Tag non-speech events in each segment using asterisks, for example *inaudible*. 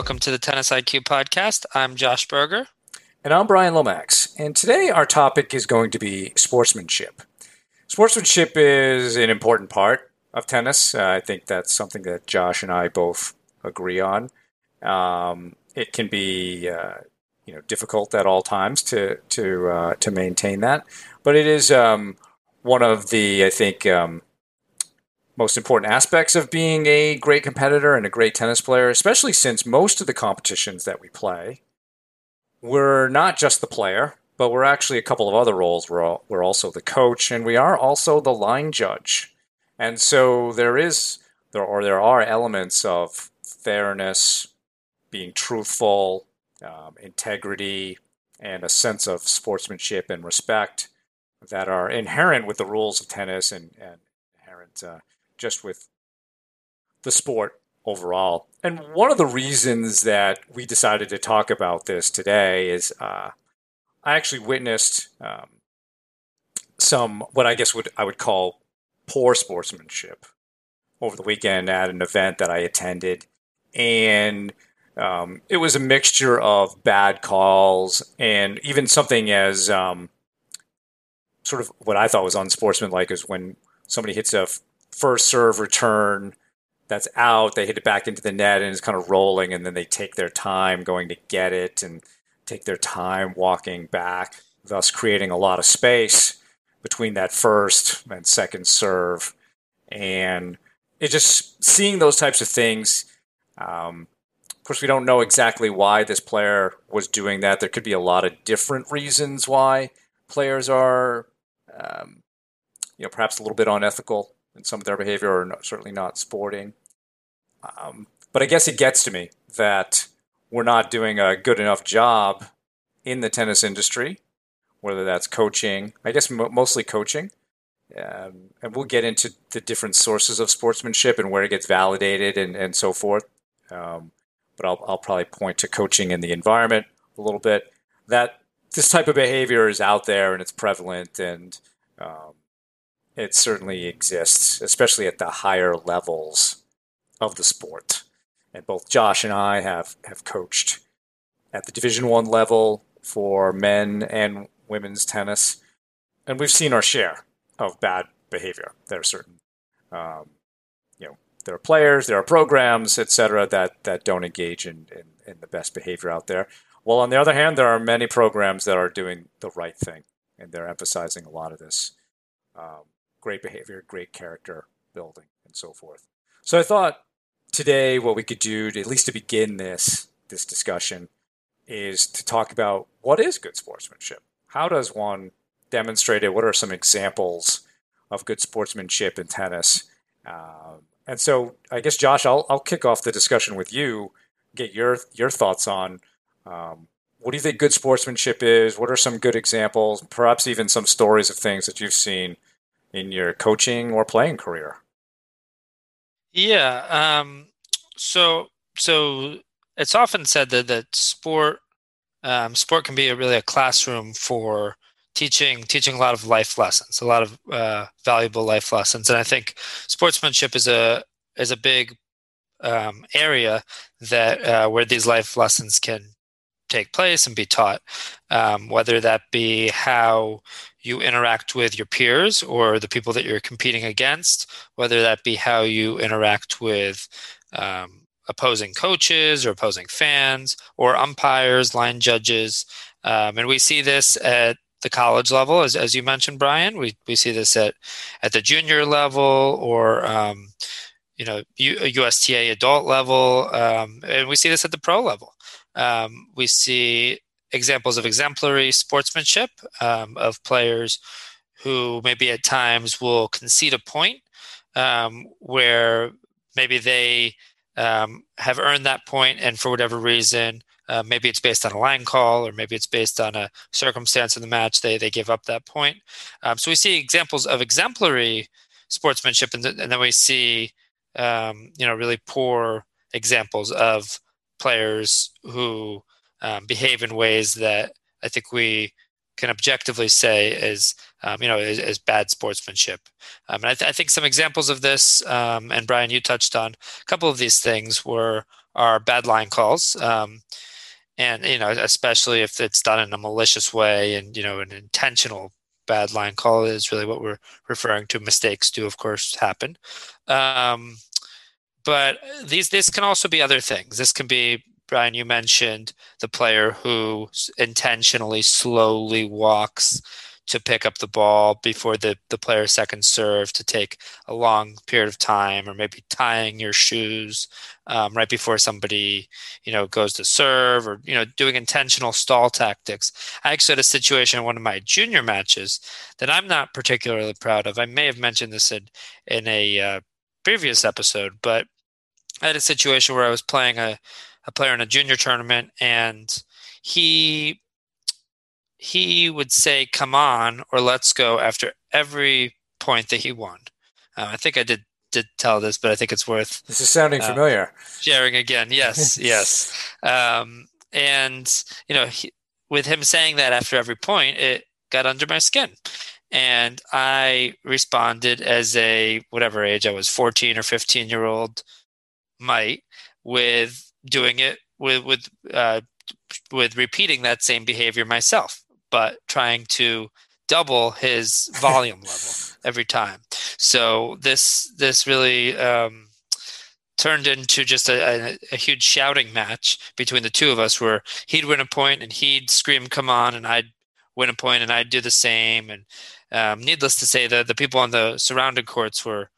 welcome to the Tennis IQ podcast. I'm Josh Berger. And I'm Brian Lomax. And today our topic is going to be sportsmanship. Sportsmanship is an important part of tennis. Uh, I think that's something that Josh and I both agree on. Um, it can be uh, you know difficult at all times to to uh, to maintain that, but it is um, one of the I think um, most important aspects of being a great competitor and a great tennis player, especially since most of the competitions that we play we're not just the player, but we're actually a couple of other roles. We're, all, we're also the coach, and we are also the line judge. And so there is, there or there are elements of fairness, being truthful, um, integrity, and a sense of sportsmanship and respect that are inherent with the rules of tennis and, and inherent uh, just with the sport overall. And one of the reasons that we decided to talk about this today is uh, I actually witnessed um, some what I guess would I would call poor sportsmanship over the weekend at an event that I attended, and um, it was a mixture of bad calls and even something as um, sort of what I thought was unsportsmanlike is when somebody hits a first serve return that's out. They hit it back into the net and it's kind of rolling, and then they take their time going to get it and take their time walking back, thus creating a lot of space between that first and second serve. And it just seeing those types of things. Um, of course, we don't know exactly why this player was doing that. There could be a lot of different reasons why players are, um, you know, perhaps a little bit unethical in some of their behavior, or certainly not sporting. Um, but I guess it gets to me that we're not doing a good enough job in the tennis industry, whether that's coaching, I guess mostly coaching. Um, and we'll get into the different sources of sportsmanship and where it gets validated and, and so forth. Um, but I'll, I'll probably point to coaching in the environment a little bit. That this type of behavior is out there and it's prevalent and um, it certainly exists, especially at the higher levels of the sport. And both Josh and I have, have coached at the Division One level for men and women's tennis, and we've seen our share of bad behavior. There are certain, um, you know, there are players, there are programs, etc., that that don't engage in, in, in the best behavior out there. Well, on the other hand, there are many programs that are doing the right thing, and they're emphasizing a lot of this um, great behavior, great character building, and so forth. So I thought today what we could do to at least to begin this this discussion is to talk about what is good sportsmanship. How does one demonstrate it? What are some examples of good sportsmanship in tennis? Um, and so, I guess Josh, I'll I'll kick off the discussion with you. Get your your thoughts on um, what do you think good sportsmanship is? What are some good examples? Perhaps even some stories of things that you've seen in your coaching or playing career. Yeah. Um, so so it's often said that that sport um, sport can be a, really a classroom for teaching teaching a lot of life lessons, a lot of uh, valuable life lessons, and I think sportsmanship is a is a big um, area that uh, where these life lessons can take place and be taught, um, whether that be how you interact with your peers or the people that you're competing against, whether that be how you interact with um, opposing coaches or opposing fans or umpires, line judges. Um, and we see this at the college level, as, as you mentioned, Brian. We, we see this at, at the junior level or, um, you know, U, USTA adult level. Um, and we see this at the pro level. Um, we see examples of exemplary sportsmanship um, of players who maybe at times will concede a point um, where maybe they um, have earned that point and for whatever reason uh, maybe it's based on a line call or maybe it's based on a circumstance in the match they, they give up that point. Um, so we see examples of exemplary sportsmanship and, th- and then we see um, you know really poor examples of players who um, behave in ways that I think we can objectively say is um, you know is, is, bad sportsmanship. Um, and I, th- I, think some examples of this, um, and Brian, you touched on a couple of these things were our bad line calls. Um, and you know, especially if it's done in a malicious way and you know, an intentional bad line call is really what we're referring to. Mistakes do, of course, happen. Um, but these this can also be other things. This can be Brian. You mentioned the player who intentionally slowly walks to pick up the ball before the, the player's second serve to take a long period of time or maybe tying your shoes um, right before somebody you know goes to serve or you know doing intentional stall tactics i actually had a situation in one of my junior matches that i'm not particularly proud of i may have mentioned this in, in a uh, previous episode but i had a situation where i was playing a, a player in a junior tournament and he he would say, "Come on," or "Let's go" after every point that he won. Uh, I think I did did tell this, but I think it's worth. This is sounding uh, familiar. Sharing again, *laughs* yes, yes. Um, and you know, he, with him saying that after every point, it got under my skin, and I responded as a whatever age I was, fourteen or fifteen year old, might with doing it with with uh, with repeating that same behavior myself but trying to double his *laughs* volume level every time. So this this really um, turned into just a, a, a, huge shouting match between the two of us, where he'd win a point and he'd scream "Come on!" and I'd win a point and I'd do the same. And um, needless to say, the the people on the surrounding courts were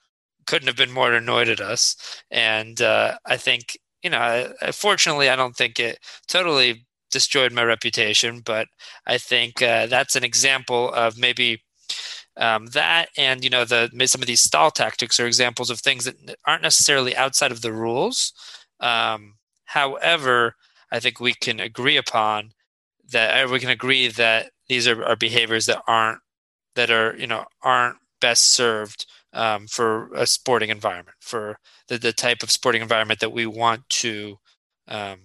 couldn't have been more annoyed at us. And uh, I think you know, fortunately, I don't think it totally destroyed my reputation. But I think uh, that's an example of maybe um, that, and you know, the some of these stall tactics are examples of things that aren't necessarily outside of the rules. Um, however, I think we can agree upon that we can agree that these are, are behaviors that aren't that are you know aren't best served um, for a sporting environment for the, the type of sporting environment that we want to um,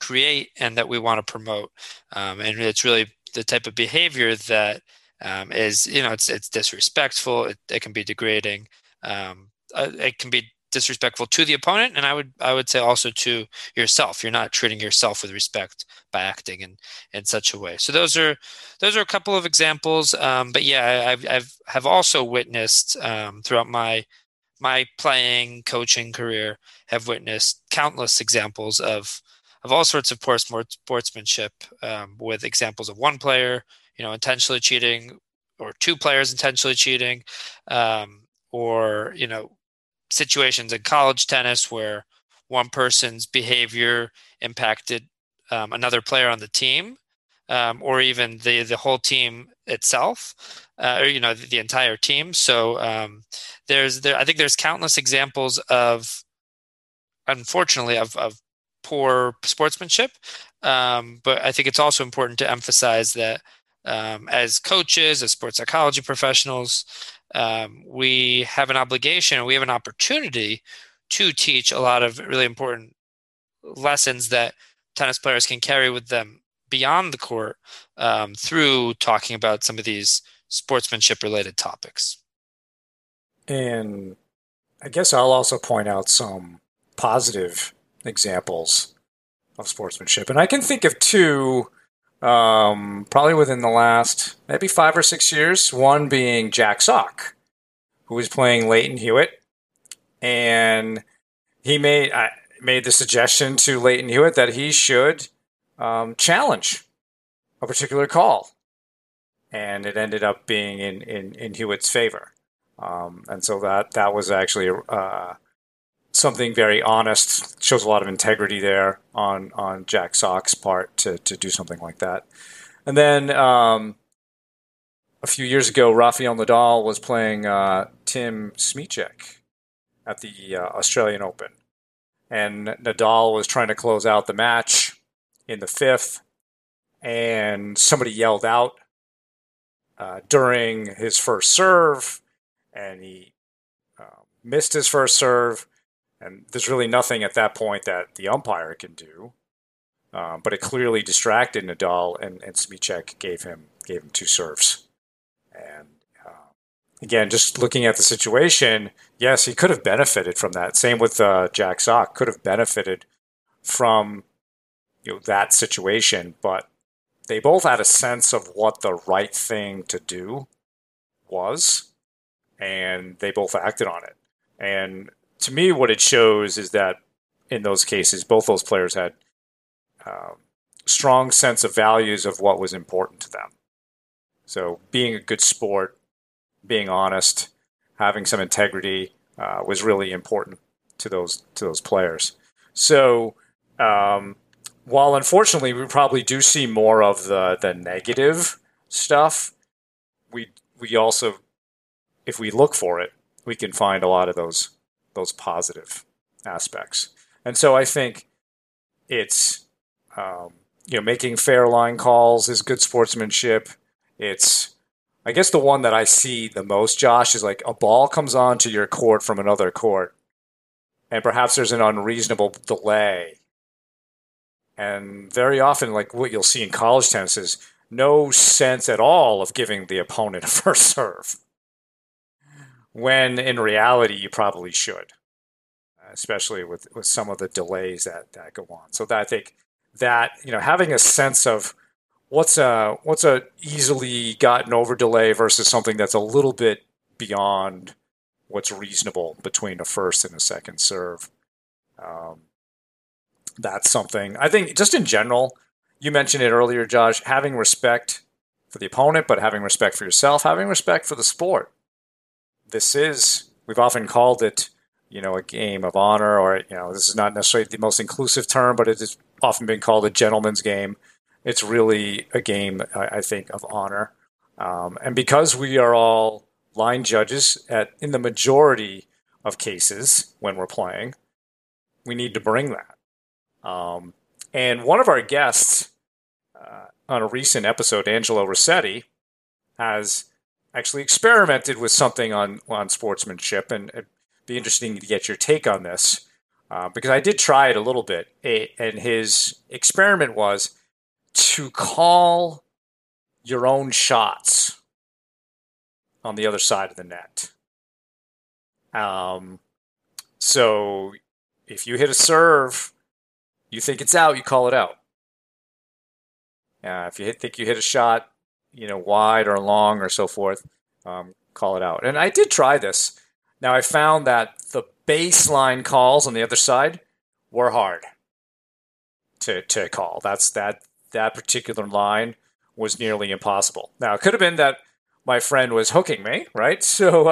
create and that we want to promote. Um, and it's really the type of behavior that um, is, you know, it's it's disrespectful. It, it can be degrading. Um, uh, it can be disrespectful to the opponent, and I would I would say also to yourself. You're not treating yourself with respect by acting in in such a way. So those are those are a couple of examples. Um, but yeah, I've I've have also witnessed um, throughout my my playing coaching career have witnessed countless examples of of all sorts of poor sportsmanship um, with examples of one player, you know, intentionally cheating or two players intentionally cheating, um, or, you know, situations in college tennis where one person's behavior impacted um, another player on the team, um, or even the the whole team itself, uh, or you know the, the entire team. So um, there's there I think there's countless examples of, unfortunately, of, of poor sportsmanship. Um, but I think it's also important to emphasize that um, as coaches, as sports psychology professionals, um, we have an obligation, we have an opportunity to teach a lot of really important lessons that tennis players can carry with them beyond the court um, through talking about some of these sportsmanship related topics. And I guess I'll also point out some positive examples of sportsmanship. And I can think of two, um, probably within the last maybe five or six years. One being Jack Sock, who was playing Lleyton Hewitt. And he made, I made the suggestion to Lleyton Hewitt that he should um, challenge a particular call. And it ended up being in, in, in Hewitt's favor. Um, and so that, that was actually uh, something very honest. Shows a lot of integrity there on on Jack Sock's part to to do something like that. And then um, a few years ago, Rafael Nadal was playing uh, Tim Smyczek at the uh, Australian Open, and Nadal was trying to close out the match in the fifth, and somebody yelled out uh, during his first serve, and he uh, missed his first serve and there's really nothing at that point that the umpire can do. Um, but it clearly distracted Nadal, and, and Smyczek gave him gave him two serves. And uh, again, just looking at the situation, yes, he could have benefited from that. Same with uh, Jack Sock, could have benefited from you know that situation, but they both had a sense of what the right thing to do was, and they both acted on it. And to me, what it shows is that in those cases, both those players had um, strong sense of values of what was important to them. So, being a good sport, being honest, having some integrity uh, was really important to those to those players. So, um, while unfortunately we probably do see more of the the negative stuff, we we also, if we look for it, we can find a lot of those those positive aspects. And so I think it's um, you know making fair line calls is good sportsmanship. It's I guess the one that I see the most, Josh, is like a ball comes onto your court from another court, and perhaps there's an unreasonable delay. And very often, like what you'll see in college tennis is no sense at all of giving the opponent *laughs* a first serve. When in reality, you probably should, especially with, with some of the delays that, that go on. So that I think that, you know, having a sense of what's a what's a easily gotten over delay versus something that's a little bit beyond what's reasonable between a first and a second serve. Um, that's something I think just in general. You mentioned it earlier, Josh. Having respect for the opponent, but having respect for yourself, having respect for the sport. This is we've often called it, you know, a game of honor, or you know, this is not necessarily the most inclusive term, but it has often been called a gentleman's game it's really a game, I think, of honor. Um, and because we are all line judges at in the majority of cases when we're playing, we need to bring that. Um, and one of our guests uh, on a recent episode, Angelo Rossetti, has actually experimented with something on on sportsmanship, and it'd be interesting to get your take on this uh, because I did try it a little bit. And his experiment was to call your own shots on the other side of the net. Um, so if you hit a serve, you think it's out, you call it out. Uh, if you hit, think you hit a shot, you know, wide or long or so forth, um, call it out. And I did try this. Now I found that the baseline calls on the other side were hard to to call. That's that that particular line was nearly impossible. Now, it could have been that my friend was hooking me, right? *laughs* So,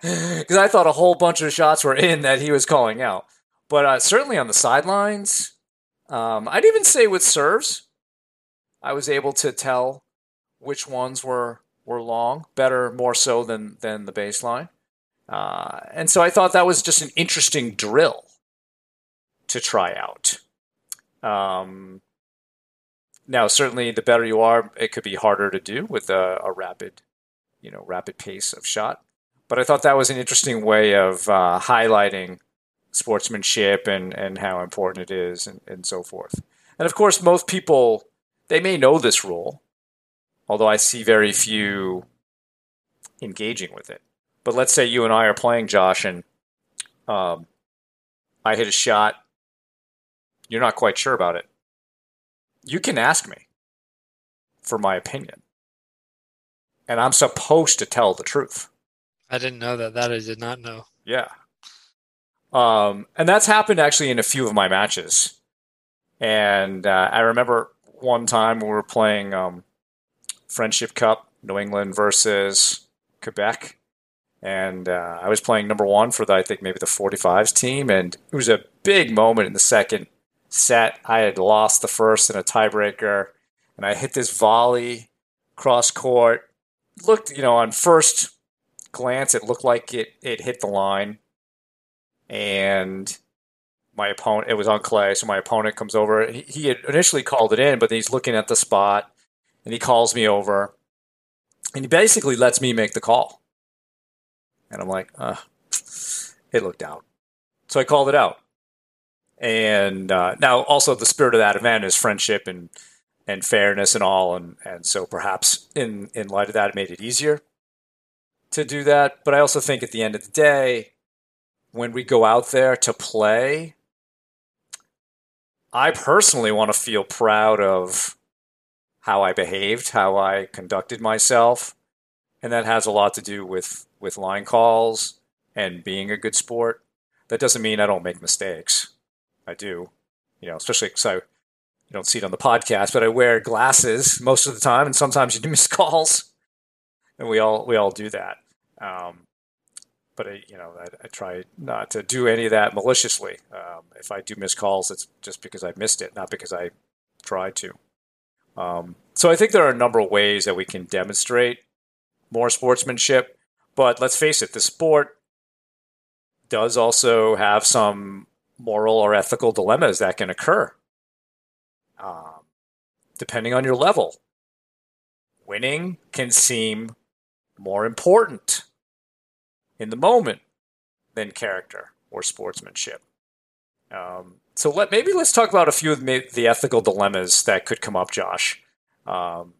because uh, *laughs* I thought a whole bunch of shots were in that he was calling out. But uh, certainly on the sidelines, um, I'd even say with serves, I was able to tell which ones were were long, better, more so than than the baseline. Uh, and so I thought that was just an interesting drill to try out. Um, now, certainly, the better you are, it could be harder to do with a, a rapid, you know, rapid pace of shot. But I thought that was an interesting way of uh, highlighting sportsmanship and, and how important it is and, and so forth. And of course, most people, they may know this rule, although I see very few engaging with it. But let's say you and I are playing, Josh, and um, I hit a shot. You're not quite sure about it you can ask me for my opinion. And I'm supposed to tell the truth. I didn't know that. That I did not know. Yeah. Um, and that's happened actually in a few of my matches. And uh, I remember one time we were playing um, Friendship Cup, New England versus Quebec. And uh, I was playing number one for the, I think maybe the 45s team. And it was a big moment in the second set. I had lost the first in a tiebreaker, and I hit this volley cross court. Looked, you know, on first glance, it looked like it it hit the line, and my opponent. It was on clay, so my opponent comes over. He, he had initially called it in, but he's looking at the spot, and he calls me over, and he basically lets me make the call. And I'm like, uh, it looked out. So I called it out. And uh, now, also, the spirit of that event is friendship and and fairness and all, and and so perhaps in in light of that, it made it easier to do that. But I also think at the end of the day, when we go out there to play, I personally want to feel proud of how I behaved, how I conducted myself, and that has a lot to do with with line calls and being a good sport. That doesn't mean I don't make mistakes. I do, you know, especially because I you don't see it on the podcast, but I wear glasses most of the time, and sometimes you do *laughs* miss calls, and we all we all do that. Um, but I, you know, I, I, try not to do any of that maliciously. Um, if I do miss calls, it's just because I missed it, not because I tried to. Um, so I think there are a number of ways that we can demonstrate more sportsmanship. But let's face it, the sport does also have some moral or ethical dilemmas that can occur, um, depending on your level. Winning can seem more important in the moment than character or sportsmanship. Um, so let maybe let's talk about a few of the ethical dilemmas that could come up, Josh. Um,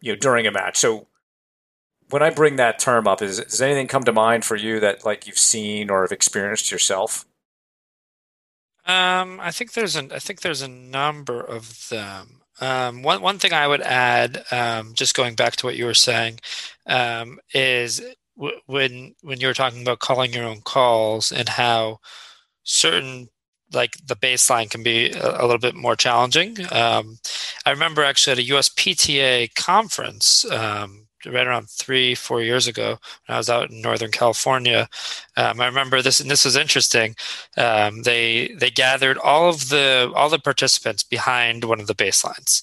you know, during a match. So when I bring that term up, is does anything come to mind for you that like you've seen or have experienced yourself? Um, I think there's an I think there's a number of them. Um, one one thing I would add, um, just going back to what you were saying, um, is w- when when you were talking about calling your own calls and how certain like the baseline can be a, little bit more challenging. Um, I remember actually at a USPTA conference um, right around three, four years ago when I was out in Northern California. Um, I remember this, and this was interesting. Um, they they gathered all of the all the participants behind one of the baselines,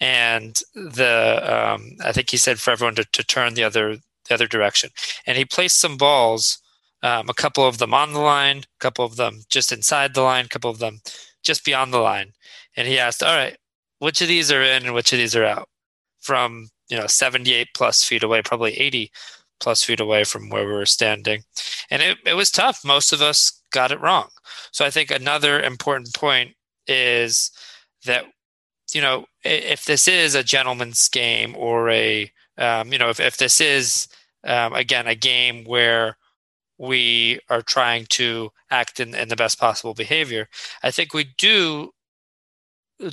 and the um, I think he said for everyone to, to turn the other the other direction, and he placed some balls. Um, a couple of them on the line, a couple of them just inside the line, a couple of them just beyond the line. And he asked, All right, which of these are in and which of these are out? From you know 78 plus feet away probably 80 plus feet away from where we were standing. And it, it was tough. Most of us got it wrong. So i think another important point is that you know if this is a gentleman's game or a um, you know if, if this is um, again a game where we are trying to act in, in the best possible behavior i think we do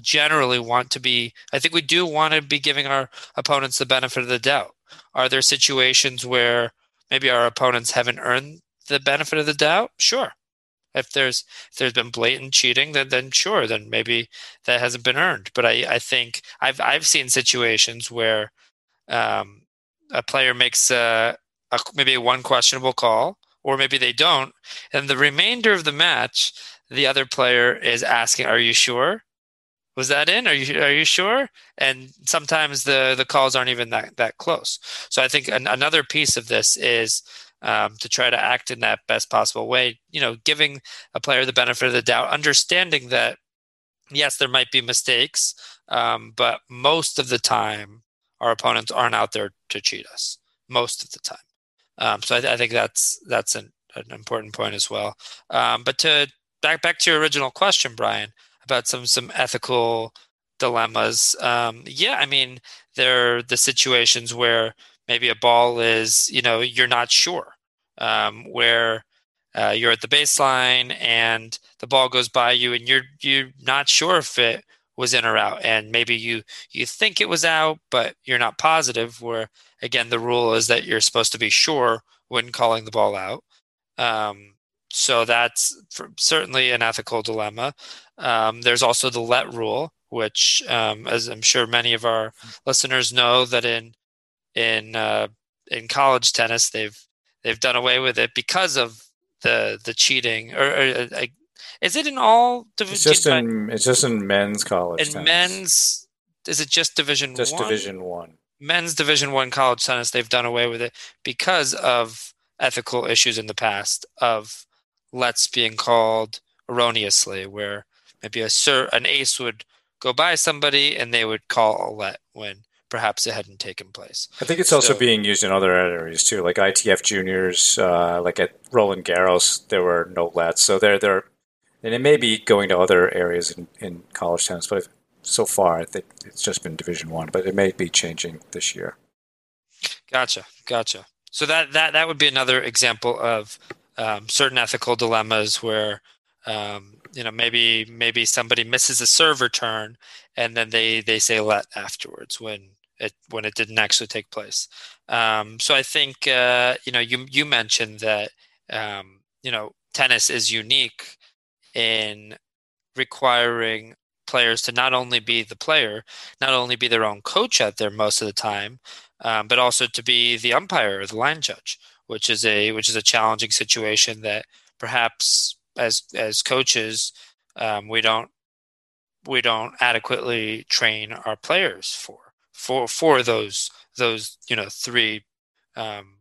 generally want to be i think we do want to be giving our opponents the benefit of the doubt. Are there situations where maybe our opponents haven't earned the benefit of the doubt? Sure. If there's if there's been blatant cheating then then sure then maybe that hasn't been earned. But i i think i've i've seen situations where um, a player makes a, a maybe one questionable call or maybe they don't and the remainder of the match the other player is asking are you sure was that in? Are you are you sure? And sometimes the the calls aren't even that that close. So I think an, another piece of this is um, to try to act in that best possible way. You know, giving a player the benefit of the doubt, understanding that yes, there might be mistakes, um, but most of the time our opponents aren't out there to cheat us. Most of the time. Um, so I, I, think that's that's an, an important point as well. Um, but to back back to your original question, Brian about some some ethical dilemmas. Um, yeah, I mean, there are the situations where maybe a ball is, you know, you're not sure, um, where uh, you're at the baseline and the ball goes by you, and you're you're not sure if it was in or out, and maybe you you think it was out, but you're not positive. Where again, the rule is that you're supposed to be sure when calling the ball out. Um, so that's certainly an ethical dilemma. Um, there's also the let rule, which, um, as I'm sure many of our listeners know, that in in uh, in college tennis they've they've done away with it because of the the cheating. Or, or uh, is it in all? Div- it's just in it's just in men's college. In tennis. men's, is it just Division just one? Division One. Men's Division One college tennis, they've done away with it because of ethical issues in the past of lets being called erroneously, where maybe a sir, an ace would go by somebody and they would call a let when perhaps it hadn't taken place. I think it's so, also being used in other areas too, like ITF juniors, uh, like at Roland Garros, there were no lets. So they're, they're, and it may be going to other areas in, in college tennis, but so far I think it's just been Division One, but it may be changing this year. Gotcha, gotcha. So that that that would be another example of um, certain ethical dilemmas where um, you know, maybe maybe somebody misses a serve return, and then they they say let afterwards when it when it didn't actually take place. Um, so I think uh, you know you you mentioned that um, you know tennis is unique in requiring players to not only be the player, not only be their own coach out there most of the time, um, but also to be the umpire or the line judge, which is a which is a challenging situation that perhaps as as coaches um, we don't we don't adequately train our players for for for those those you know three um,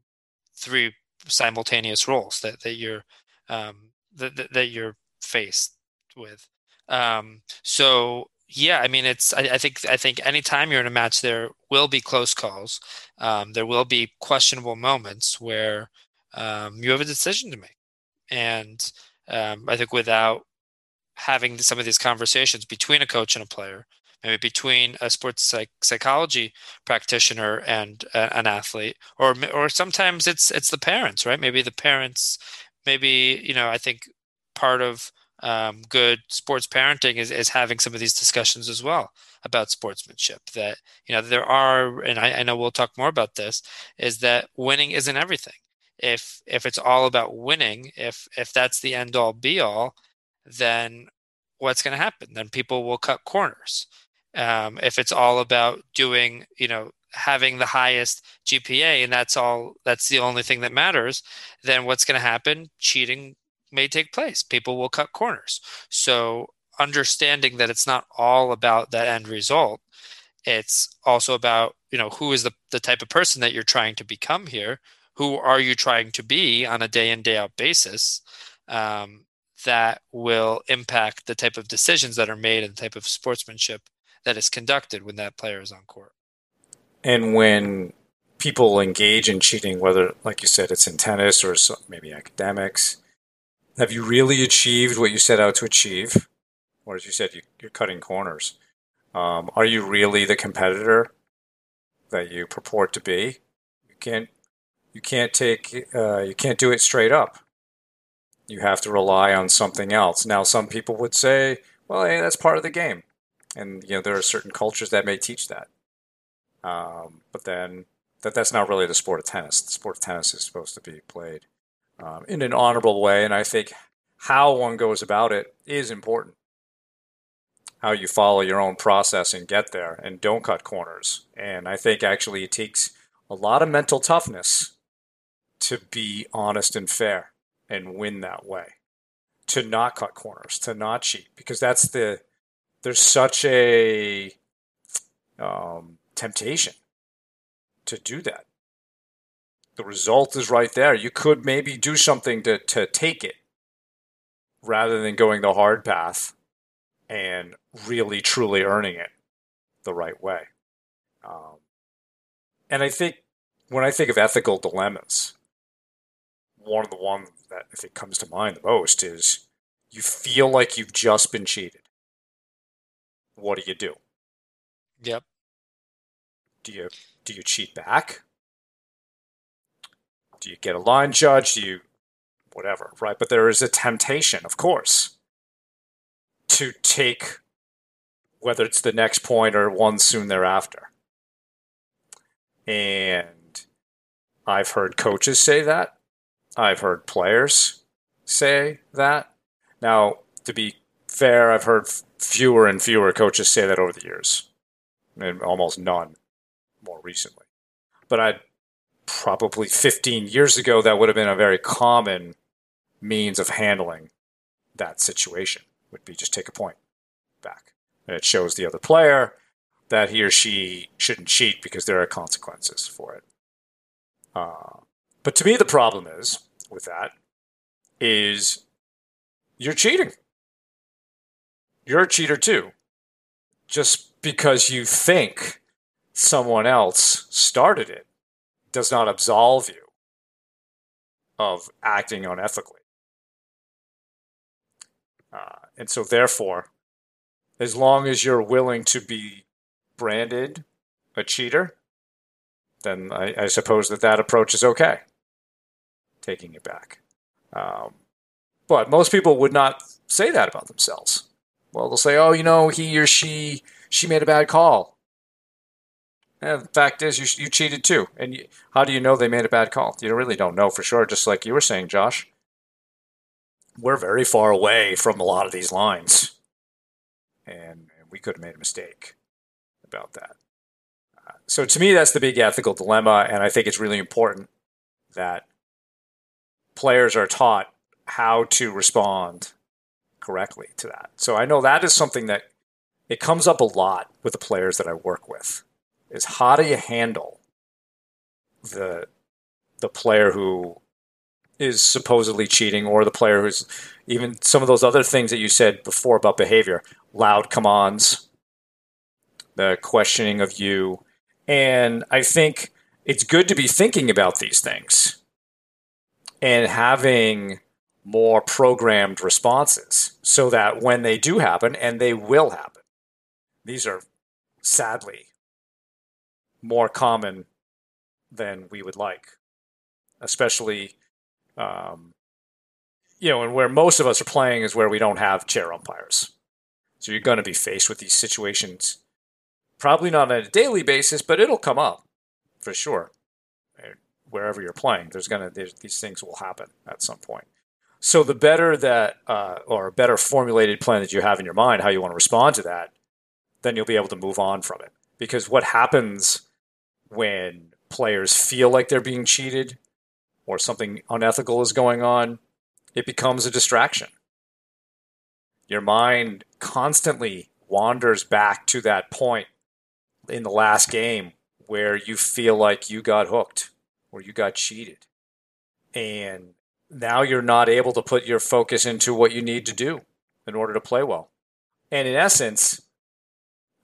three simultaneous roles that that you're um, that, that you're faced with. Um, so yeah, I mean, it's I, I, think I think anytime you're in a match, there will be close calls. Um, there will be questionable moments where um, you have a decision to make, and um, I think without having some of these conversations between a coach and a player, maybe between a sports psych- psychology practitioner and uh, an athlete, or or sometimes it's it's the parents, right? Maybe the parents, maybe you know, I think part of um, good sports parenting is, is having some of these discussions as well about sportsmanship that you know there are and I, I know we'll talk more about this is that winning isn't everything. If if it's all about winning if if that's the end all be all then what's going to happen? Then people will cut corners. Um, if it's all about doing you know having the highest gpa and that's all that's the only thing that matters then what's going to happen? Cheating may take place. People will cut corners. So understanding that it's not all about that end result it's also about you know who is the, the type of person that you're trying to become here? Who are you trying to be on a day in day out basis um, that will impact the type of decisions that are made and the type of sportsmanship that is conducted when that player is on court. And when people engage in cheating, whether, like you said, it's in tennis or maybe academics, have you really achieved what you set out to achieve? Or as you said, you, are cutting corners. Um, are you really the competitor that you purport to be? You can't. You can't take. Uh, you can't do it straight up. You have to rely on something else. Now, some people would say, "Well, hey, that's part of the game." and you know there are certain cultures that may teach that. Um, but then that that's not really the sport of tennis. The sport of tennis is supposed to be played um, in an honorable way, and I think how one goes about it is important. How you follow your own process and get there, and don't cut corners. And I think actually it takes a lot of mental toughness to be honest and fair and win that way. To not cut corners, to not cheat, because that's the there's such a um, temptation to do that. The result is right there. You could maybe do something to, to take it rather than going the hard path and really truly earning it the right way. Um, and I think when I think of ethical dilemmas, one of the ones that I think comes to mind the most is you feel like you've just been cheated what do you do? Yep. Do you do you cheat back? Do you get a line judge? Do you whatever, right? But there is a temptation, of course, to take whether it's the next point or one soon thereafter. And I've heard coaches say that. I've heard players say that. Now, to be fair, I've heard fewer and fewer coaches say that over the years, and almost none more recently. But I probably 15 years ago, that would have been a very common means of handling that situation. Would be just take a point back, and it shows the other player that he or she shouldn't cheat because there are consequences for it. Uh, but to me, the problem is with that is you're cheating you're a cheater too. Just because you think someone else started it does not absolve you of acting unethically. Uh, and so, therefore, as long as you're willing to be branded a cheater, then I, I suppose that that approach is okay. Taking it back. Um, But most people would not say that about themselves. Well, they'll say, "Oh, you know, he or she she made a bad call." And the fact is, you, you cheated too. And you, how do you know they made a bad call? You really don't know for sure. Just like you were saying, Josh, we're very far away from a lot of these lines, and, and we could have made a mistake about that. Uh, so to me, that's the big ethical dilemma, and I think it's really important that players are taught how to respond correctly to that. So I know that is something that it comes up a lot with the players that I work with is how do you handle the the player who is supposedly cheating or the player who's even some of those other things that you said before about behavior loud commands the questioning of you. And i think it's good to be thinking about these things and having more programmed responses so that when they do happen, and they will happen, these are sadly more common than we would like, especially, um, you know, and where most of us are playing is where we don't have chair umpires. So you're going to be faced with these situations, probably not on a daily basis, but it'll come up for sure. Wherever you're playing, there's gonna these things will happen at some point. So the better that, uh, or a better formulated plan that you have in your mind, how you want to respond to that, then you'll be able to move on from it. Because what happens when players feel like they're being cheated or something unethical is going on, it becomes a distraction. Your mind constantly wanders back to that point in the last game where you feel like you got hooked or you got cheated. And now you're not able to put your focus into what you need to do in order to play well. And in essence,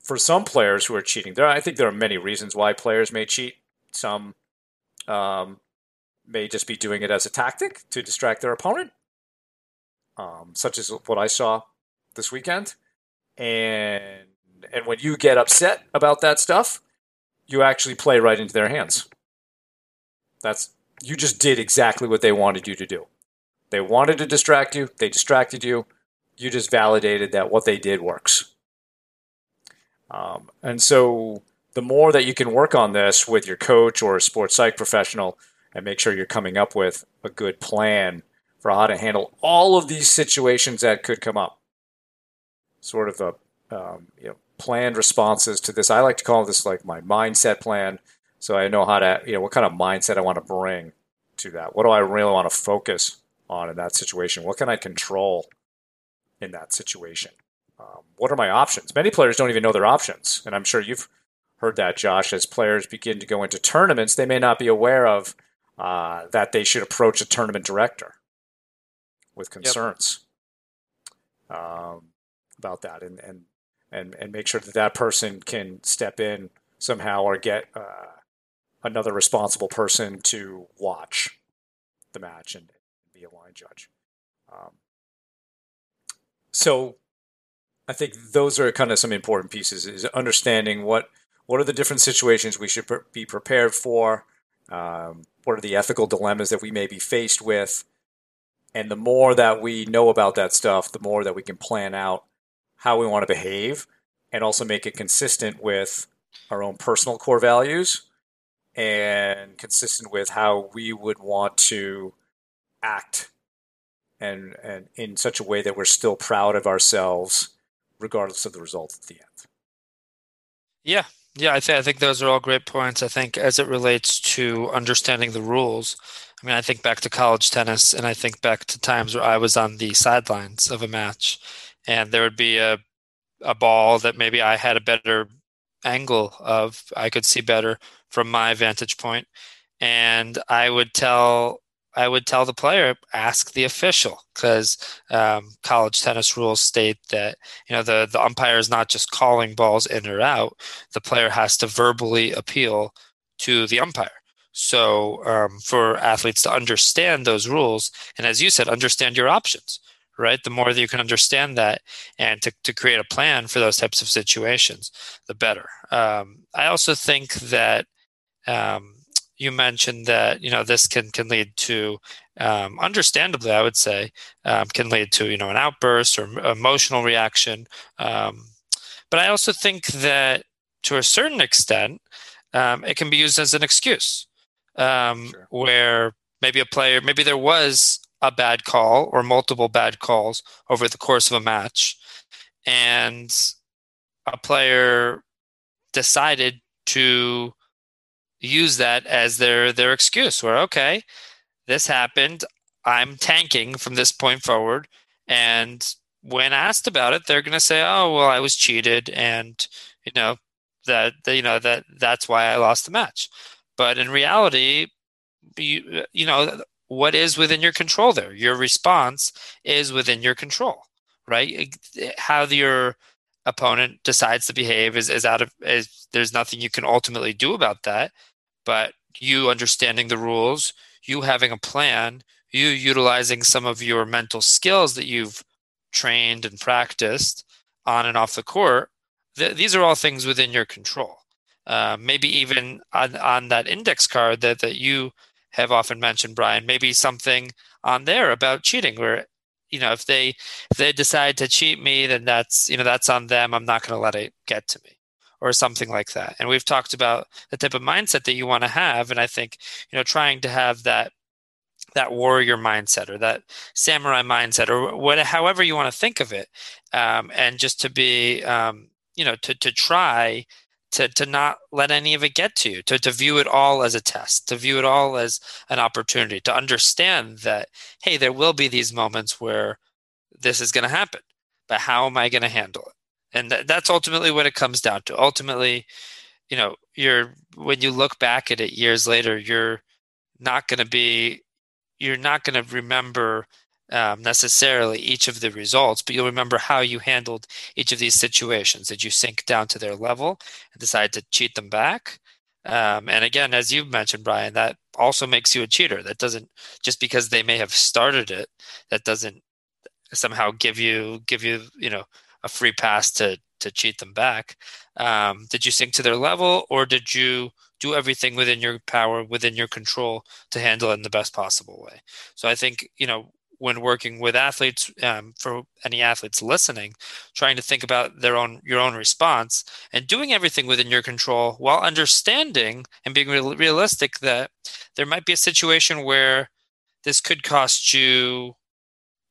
for some players who are cheating, there I think there are many reasons why players may cheat. Some um, may just be doing it as a tactic to distract their opponent, um, such as what I saw this weekend. And and when you get upset about that stuff, you actually play right into their hands. That's you just did exactly what they wanted you to do. They wanted to distract you, they distracted you. You just validated that what they did works. Um, and so the more that you can work on this with your coach or a sports psych professional and make sure you're coming up with a good plan for how to handle all of these situations that could come up. Sort of a um, you know planned responses to this. I like to call this like my mindset plan so I know how to, you know, what kind of mindset I want to bring to that. What do I really want to focus on in that situation? What can I control in that situation? Um, what are my options? Many players don't even know their options. And I'm sure you've heard that, Josh. As players begin to go into tournaments, they may not be aware of uh, that they should approach a tournament director with concerns yep. um, about that and, and, and, and make sure that that person can step in somehow or get. Uh, another responsible person to watch the match and be a line judge. Um, so I think those are kind of some important pieces is understanding what what are the different situations we should be prepared for, um, what are the ethical dilemmas that we may be faced with, and the more that we know about that stuff, the more that we can plan out how we want to behave and also make it consistent with our own personal core values and consistent with how we would want to act and and in such a way that we're still proud of ourselves regardless of the result at the end. Yeah. Yeah, I, th- I think those are all great points. I think as it relates to understanding the rules, I mean, I think back to college tennis and I think back to times where I was on the sidelines of a match and there would be a, a ball that maybe I had a better angle of, I could see better from my vantage point, and I would tell I would tell the player ask the official because um, college tennis rules state that you know the the umpire is not just calling balls in or out. The player has to verbally appeal to the umpire. So um, for athletes to understand those rules, and as you said, understand your options right? The more that you can understand that and to, to create a plan for those types of situations, the better. Um, I also think that um, you mentioned that you know this can can lead to um, understandably i would say um, can lead to you know an outburst or emotional reaction um, but i also think that to a certain extent um, it can be used as an excuse um, sure. where maybe a player maybe there was a bad call or multiple bad calls over the course of a match and a player decided to use that as their their excuse where okay this happened i'm tanking from this point forward. And when asked about it they're going to say oh well i was cheated and you know that you know that that's why i lost the match. But in reality you, you know what is within your control there? Your response is within your control right? How your opponent decides to behave is, is out of is there's nothing you can ultimately do about that but you understanding the rules you having a plan you utilizing some of your mental skills that you've trained and practiced on and off the court th- these are all things within your control. Uh, maybe even on, on that index card that, that you have often mentioned brian maybe something on there about cheating where you know if they if they decide to cheat me then that's you know that's on them. I'm not going to let it get to me or something like that. And we've talked about the type of mindset that you want to have and i think you know trying to have that that warrior mindset or that samurai mindset or what however you want to think of it um, and just to be um, you know to to try to to not let any of it get to you to, to view it all as a test to view it all as an opportunity to understand that hey there will be these moments where this is going to happen but how am i going to handle it and th- that's ultimately what it comes down to ultimately you know you're when you look back at it years later you're not going to be you're not going to remember um, necessarily each of the results, but you'll remember how you handled each of these situations. Did you sink down to their level and decide to cheat them back? Um, and again, as you mentioned, Brian, that also makes you a cheater. That doesn't just because they may have started it, that doesn't somehow give you give you you know a free pass to to cheat them back. Um, did you sink to their level, or did you do everything within your power, within your control, to handle it in the best possible way? So I think you know when working with athletes um, for any athletes listening trying to think about their own your own response and doing everything within your control while understanding and being real, realistic that there might be a situation where this could cost you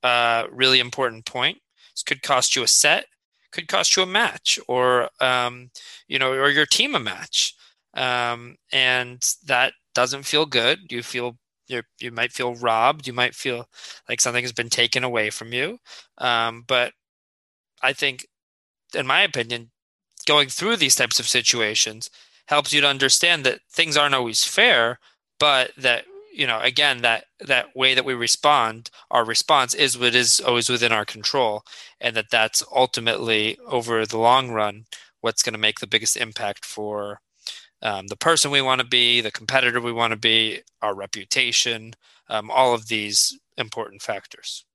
a really important point could cost you a set could cost you a match or um, you know or your team a match um, and that doesn't feel good you feel you you might feel robbed. You might feel like something has been taken away from you. Um, but I think, in my opinion, going through these types of situations helps you to understand that things aren't always fair, but that you know again that that way that we respond our response is what is always within our control and that that's ultimately over the long run what's going to make the biggest impact for um, the person we want to be, the competitor we want to be, our reputation, um, all of these important factors.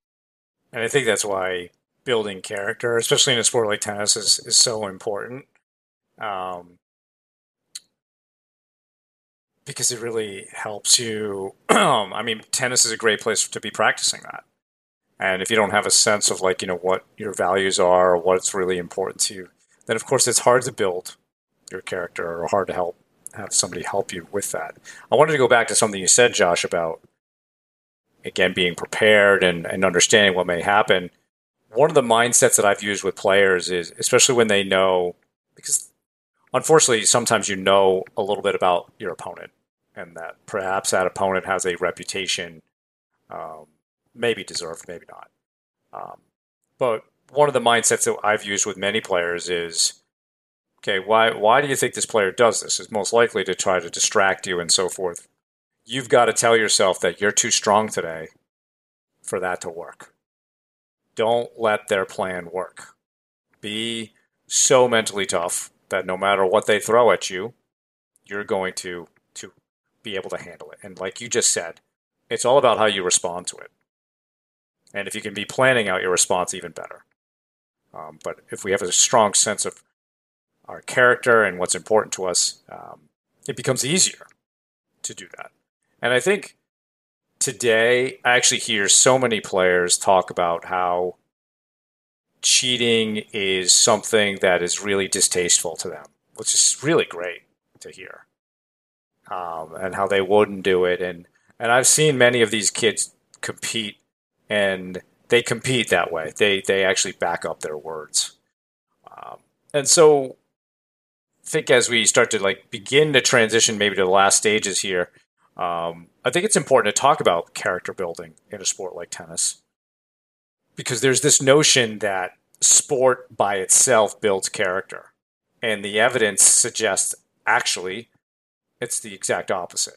And I think that's why building character, especially in a sport like tennis, is, is so important. Um, because it really helps you. *clears throat* Um, I mean, tennis is a great place to be practicing that. And if you don't have a sense of like, you know, what your values are or what's really important to you, then of course it's hard to build your character or hard to help have somebody help you with that. I wanted to go back to something you said, Josh, about again being prepared and, and understanding what may happen. One of the mindsets that I've used with players is especially when they know because unfortunately sometimes you know a little bit about your opponent and that perhaps that opponent has a reputation um, maybe deserved, maybe not. Um, but one of the mindsets that I've used with many players is okay, why why do you think this player does this? Is most likely to try to distract you and so forth. You've got to tell yourself that you're too strong today for that to work. Don't let their plan work. Be so mentally tough that no matter what they throw at you, you're going to to be able to handle it. And like you just said, it's all about how you respond to it. And if you can be planning out your response, even better. Um, but if we have a strong sense of our character and what's important to us, um, it becomes easier. to do that. And I think today I actually hear so many players talk about how cheating is something that is really distasteful to them, which is really great to hear. Um, and how they wouldn't do it. And, and I've seen many of these kids compete and they compete that way. They, they actually back up their words. Um, and so I think as we start to like begin to transition maybe to the last stages here, um, I think it's important to talk about character building in a sport like tennis because there's this notion that sport by itself builds character, and the evidence suggests actually it's the exact opposite.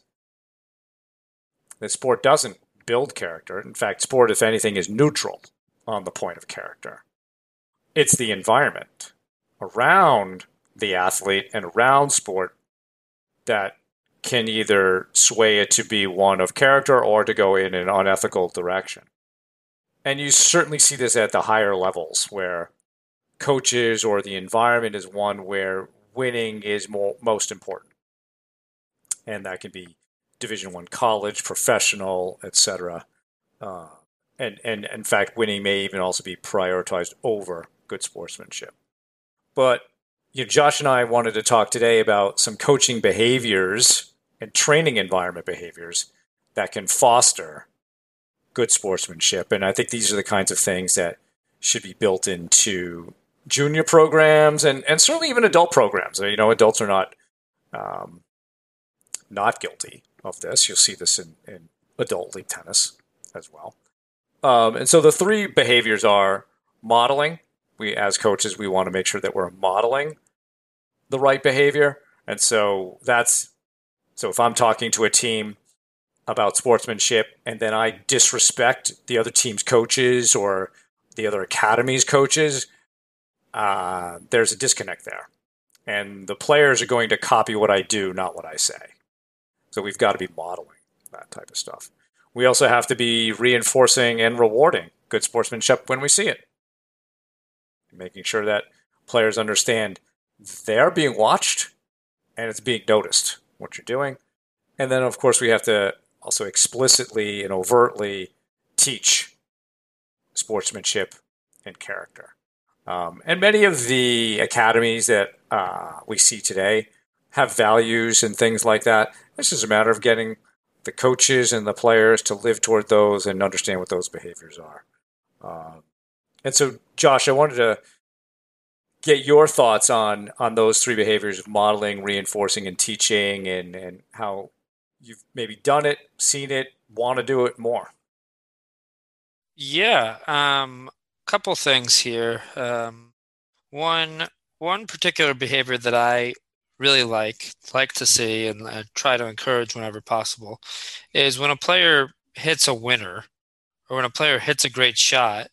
That sport doesn't build character. In fact, sport, if anything, is neutral on the point of character. It's the environment around the athlete and around sport that can either sway it to be one of character or to go in an unethical direction. And you certainly see this at the higher levels where coaches or the environment is one where winning is more, most important. And that can be Division One college, professional, etc. Uh, and and in fact, winning may even also be prioritized over good sportsmanship. But you know, Josh and I wanted to talk today about some coaching behaviors and training environment behaviors that can foster good sportsmanship. And I think these are the kinds of things that should be built into junior programs and, and certainly even adult programs. You know, adults are not um, not guilty of this. You'll see this in, in adult league tennis as well. Um, and so the three behaviors are modeling. We, as coaches, we want to make sure that we're modeling the right behavior. And so that's so if I'm talking to a team about sportsmanship and then I disrespect the other team's coaches or the other academy's coaches, uh, there's a disconnect there. And the players are going to copy what I do, not what I say. So we've got to be modeling that type of stuff. We also have to be reinforcing and rewarding good sportsmanship when we see it. Making sure that players understand they're being watched and it's being noticed what you're doing. And then, of course, we have to also explicitly and overtly teach sportsmanship and character. Um, and many of the academies that uh, we see today have values and things like that. This is a matter of getting the coaches and the players to live toward those and understand what those behaviors are. Um, and so, Josh, I wanted to get your thoughts on on those three behaviors of modeling, reinforcing, and teaching, and and how you've maybe done it, seen it, want to do it more. Yeah, um, couple things here. Um, one one particular behavior that I really like like to see and uh, try to encourage whenever possible is when a player hits a winner or when a player hits a great shot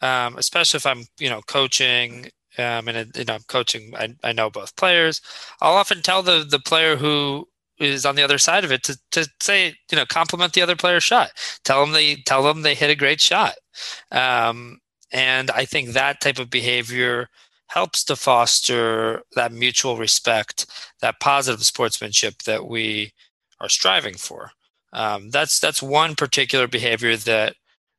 um, especially if I'm you know coaching um, and you know, I'm coaching. I, I know both players. I'll often tell the the player who is on the other side of it to, to say, you know, compliment the other player's shot. Tell them they tell them they hit a great shot. Um, and I think that type of behavior helps to foster that mutual respect, that positive sportsmanship that we are striving for. Um, that's that's one particular behavior that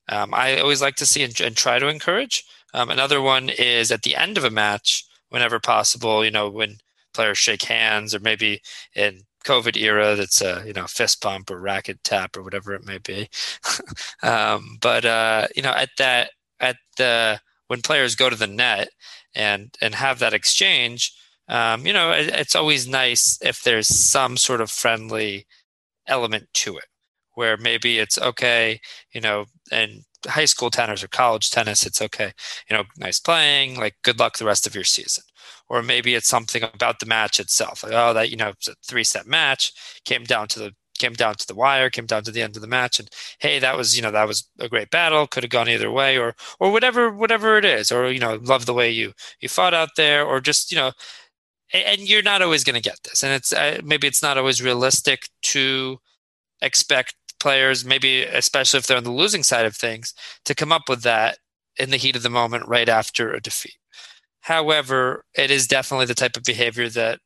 um, I always like to see and, and try to encourage. Um, another one is at the end of a match, whenever possible, you know, when players shake hands or maybe in COVID era, that's a, you know, fist pump or racket tap or whatever it may be. *laughs* um, but, uh, you know, at that, at the, when players go to the net and, and have that exchange, um, you know, it, it's always nice if there's some sort of friendly element to it where maybe it's okay, you know, and high school tennis or college tennis, it's okay. You know, nice playing, like good luck the rest of your season. Or maybe it's something about the match itself. Like, oh, that, you know, it's a three set match, came down to the came down to the wire, came down to the end of the match, and hey, that was, you know, that was a great battle, could have gone either way, or or whatever, whatever it is, or you know, love the way you you fought out there, or just, you know, and you're not always going to get this, and it's uh, maybe it's not always realistic to expect players, maybe especially if they're on the losing side of things, to come up with that in the heat of the moment right after a defeat. However, it is definitely the type of behavior that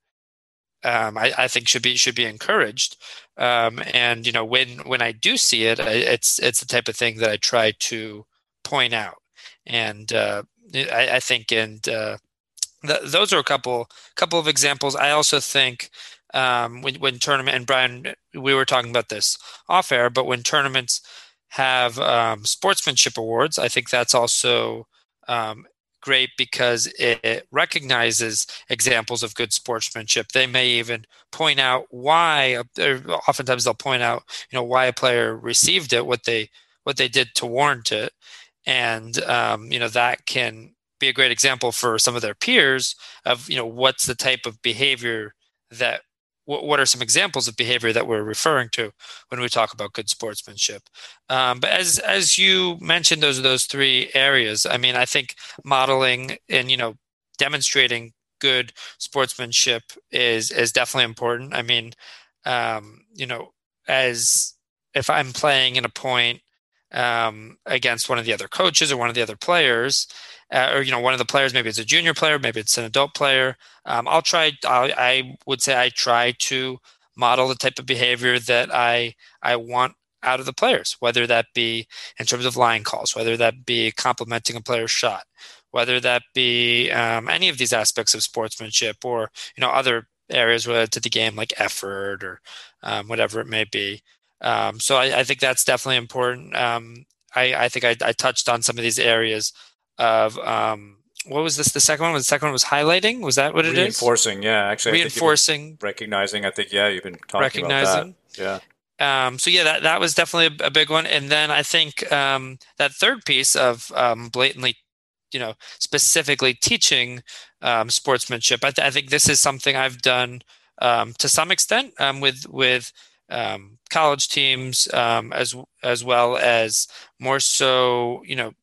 um, I, I, think should be should be encouraged. Um, and you know, when when I do see it, it's it's the type of thing that I try to point out. And uh, I, I, think, and uh, th- those are a couple couple of examples. I also think um, when when tournament and Brian, we were talking about this off air, but when tournaments have um, sportsmanship awards, I think that's also um, great because it recognizes examples of good sportsmanship. They may even point out why. Oftentimes, they'll point out, you know, why a player received it, what they what they did to warrant it, and um, you know that can be a great example for some of their peers of you know what's the type of behavior that what what are some examples of behavior that we're referring to when we talk about good sportsmanship? Um, but as as you mentioned, those are those three areas. I mean, I think modeling and you know demonstrating good sportsmanship is is definitely important. I mean, um, you know, as if I'm playing in a point um, against one of the other coaches or one of the other players, uh, or you know one of the players maybe it's a junior player maybe it's an adult player. Um, i'll try I'll, i would say i try to model the type of behavior that i i want out of the players whether that be in terms of line calls whether that be complimenting a player's shot whether that be um, any of these aspects of sportsmanship or you know other areas related to the game like effort or um, whatever it may be. Um, so I, I, think that's definitely important. Um, I, I, think I, I, touched on some of these areas of um, what was this? The second one was the second one was highlighting. Was that what it reinforcing, is? Yeah, actually, reinforcing, recognizing. I think yeah, you've been talking recognizing. about that. Yeah. Um, so yeah, that that was definitely a, a, big one. And then I think um, that third piece of um, blatantly, you know, specifically teaching um, sportsmanship. I, th- I, think this is something I've done um, to some extent um, with with college teams as as well as more so, you know,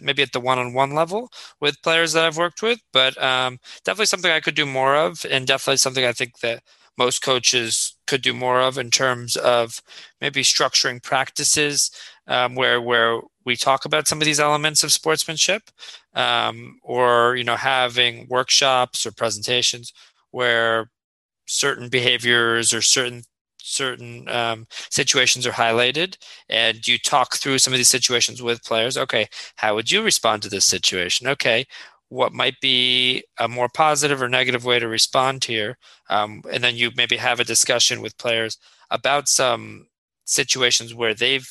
maybe at the one-on-one level with players that I've worked with, but um, definitely something I could do more of, and definitely something I think that most coaches could do more of in terms of maybe structuring practices um, where where we talk about some of these elements of sportsmanship, um, or you know having workshops or presentations where certain behaviors or certain certain um, situations are highlighted and you talk through some of these situations with players. Okay how would you respond to this situation? Okay what might be a more positive or negative way to respond here? Um, and then you maybe have a discussion with players about some situations where they've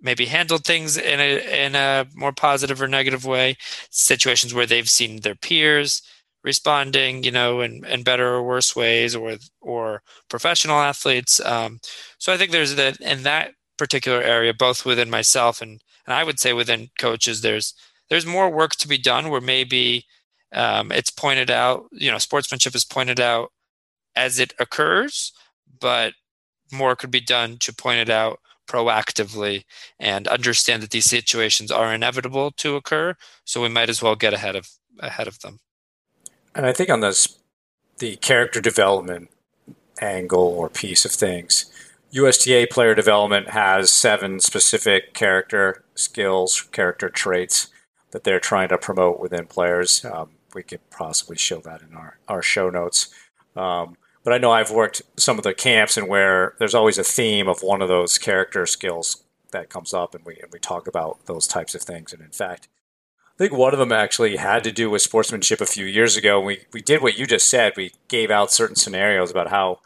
maybe handled things in a in a more positive or negative way situations where they've seen their peers responding, you know, in, in better or worse ways, or or professional athletes. Um, so I think there's that in that particular area, both within myself and and I would say within coaches, there's there's more work to be done where maybe um, it's pointed out, you know, sportsmanship is pointed out as it occurs, but more could be done to point it out proactively and understand that these situations are inevitable to occur. So we might as well get ahead of ahead of them. And I think on this, the character development angle or piece of things, USTA player development has seven specific character skills, character traits that they're trying to promote within players. Um, we could possibly show that in our, our show notes. Um, but I know I've worked some of the camps and where there's always a theme of one of those character skills that comes up, and we and we talk about those types of things. And in fact, I think one of them actually had to do with sportsmanship a few years ago. We we did what you just said. We gave out certain scenarios about how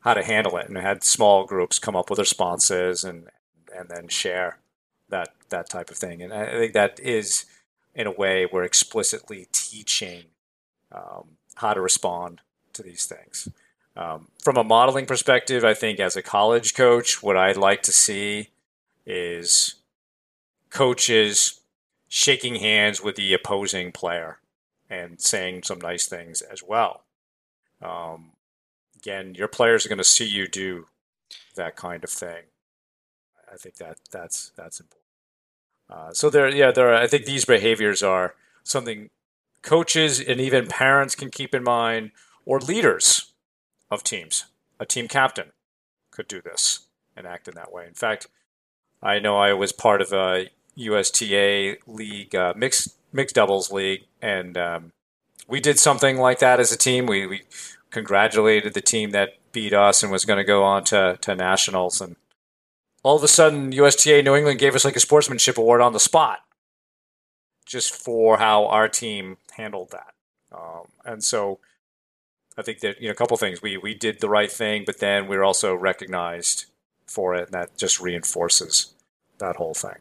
how to handle it, and had small groups come up with responses and and then share that that type of thing. And I think that is, in a way, we're explicitly teaching um, how to respond to these things. Um, from a modeling perspective, I think as a college coach, what I'd like to see is coaches shaking hands with the opposing player and saying some nice things as well. Um, again, your players are going to see you do that kind of thing. I think that that's that's important. Uh, so there, yeah, there. Are, I think these behaviors are something coaches and even parents can keep in mind, or leaders of teams. A team captain could do this and act in that way. In fact, I know I was part of a USTA league, uh, mixed mixed doubles league, and um, we did something like that as a team. We we congratulated the team that beat us and was going to go on to, to nationals. And all of a sudden, USTA New England gave us like a sportsmanship award on the spot just for how our team handled that. Um, and so I think that, you know, a couple things. We, we did the right thing, but then we are also recognized for it, and that just reinforces that whole thing.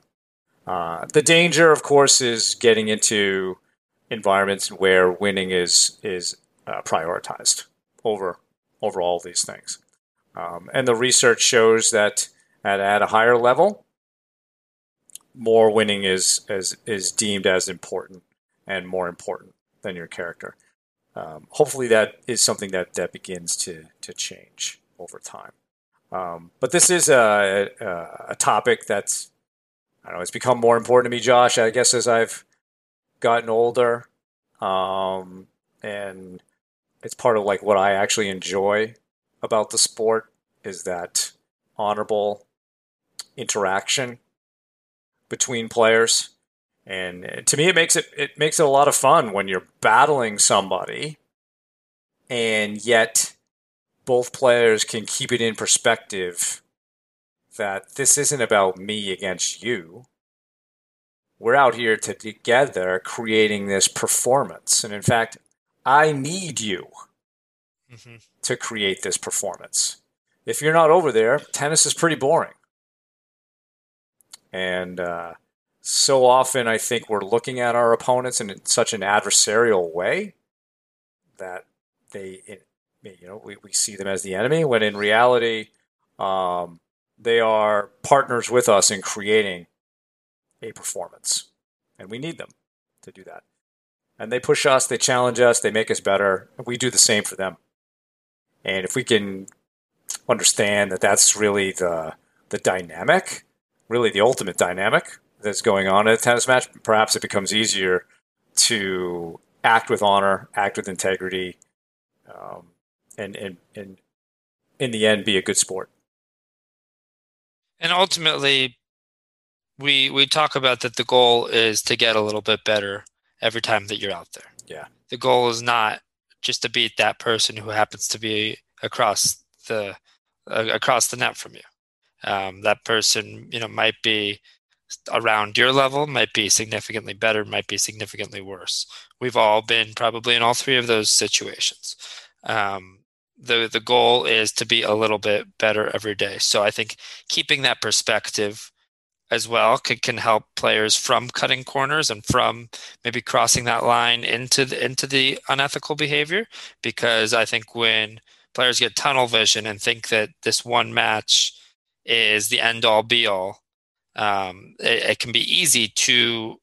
Uh, the danger, of course, is getting into environments where winning is is uh, prioritized over over all these things. Um, and the research shows that at, at a higher level, more winning is, is is deemed as important and more important than your character. Um, hopefully, that is something that that begins to to change over time. Um, but this is a, a, a topic that's I don't know. It's become more important to me, Josh. I guess as I've gotten older, um, and it's part of like what I actually enjoy about the sport is that honorable interaction between players. And to me, it makes it it makes it a lot of fun when you're battling somebody, and yet both players can keep it in perspective that this isn't about me against you. We're out here to together creating this performance. And in fact, I need you mm-hmm. to create this performance. If you're not over there, tennis is pretty boring. And uh, so often, I think we're looking at our opponents in such an adversarial way that they, you know, we, we see them as the enemy, when in reality, um, they are partners with us in creating a performance. And we need them to do that. And they push us, they challenge us, they make us better. And we do the same for them. And if we can understand that that's really the, the dynamic, really the ultimate dynamic that's going on in a tennis match, perhaps it becomes easier to act with honor, act with integrity, um, and, and, and in the end, be a good sport and ultimately we we talk about that the goal is to get a little bit better every time that you're out there. Yeah. The goal is not just to beat that person who happens to be across the uh, across the net from you. Um, that person you know might be around your level might be significantly better might be significantly worse. We've all been probably in all three of those situations. Um, the the goal is to be a little bit better every day. So I think keeping that perspective as well can, can help players from cutting corners and from maybe crossing that line into the, into the unethical behavior because I think when players get tunnel vision and think that this one match is the end all be all um, it, it can be easy to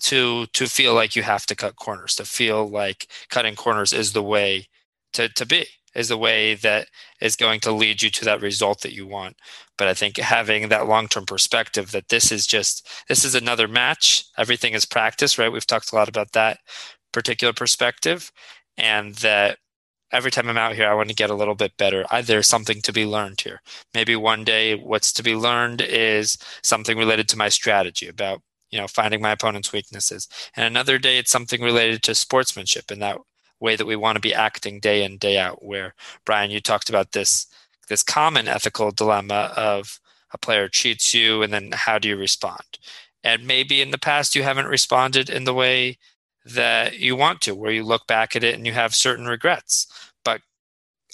to to feel like you have to cut corners to feel like cutting corners is the way to, to be is the way that is going to lead you to that result that you want. But i think having that long-term perspective that this is just this is another match everything is practice right? We've talked a lot about that particular perspective and that every time i'm out here i want to get a little bit better. There's something to be learned here. Maybe one day what's to be learned is something related to my strategy about you know finding my opponent's weaknesses. And another day it's something related to sportsmanship and that way that we want to be acting day in day out where brian you talked about this this common ethical dilemma of a player cheats you and then how do you respond? And maybe in the past you haven't responded in the way that you want to where you look back at it and you have certain regrets. But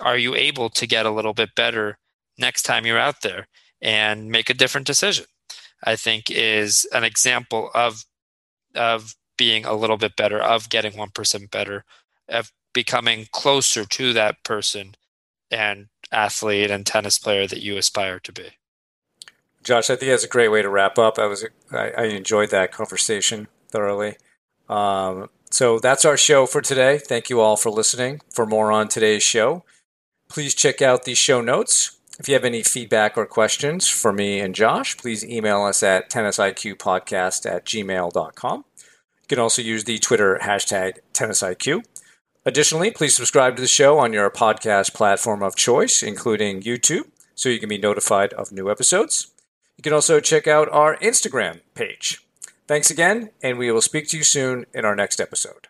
are you able to get a little bit better next time you're out there and make a different decision? I think is an example of of being a little bit better of getting 1% better of becoming closer to that person and athlete and tennis player that you aspire to be. Josh, I think that's a great way to wrap up. I was I, I enjoyed that conversation thoroughly. Um, so that's our show for today. Thank you all for listening. For more on today's show, please check out the show notes. If you have any feedback or questions for me and Josh, please email us at tennisiqpodcast at gmail.com. You can also use the Twitter hashtag tennisiq. Additionally, please subscribe to the show on your podcast platform of choice, including YouTube, so you can be notified of new episodes. You can also check out our Instagram page. Thanks again, and we will speak to you soon in our next episode.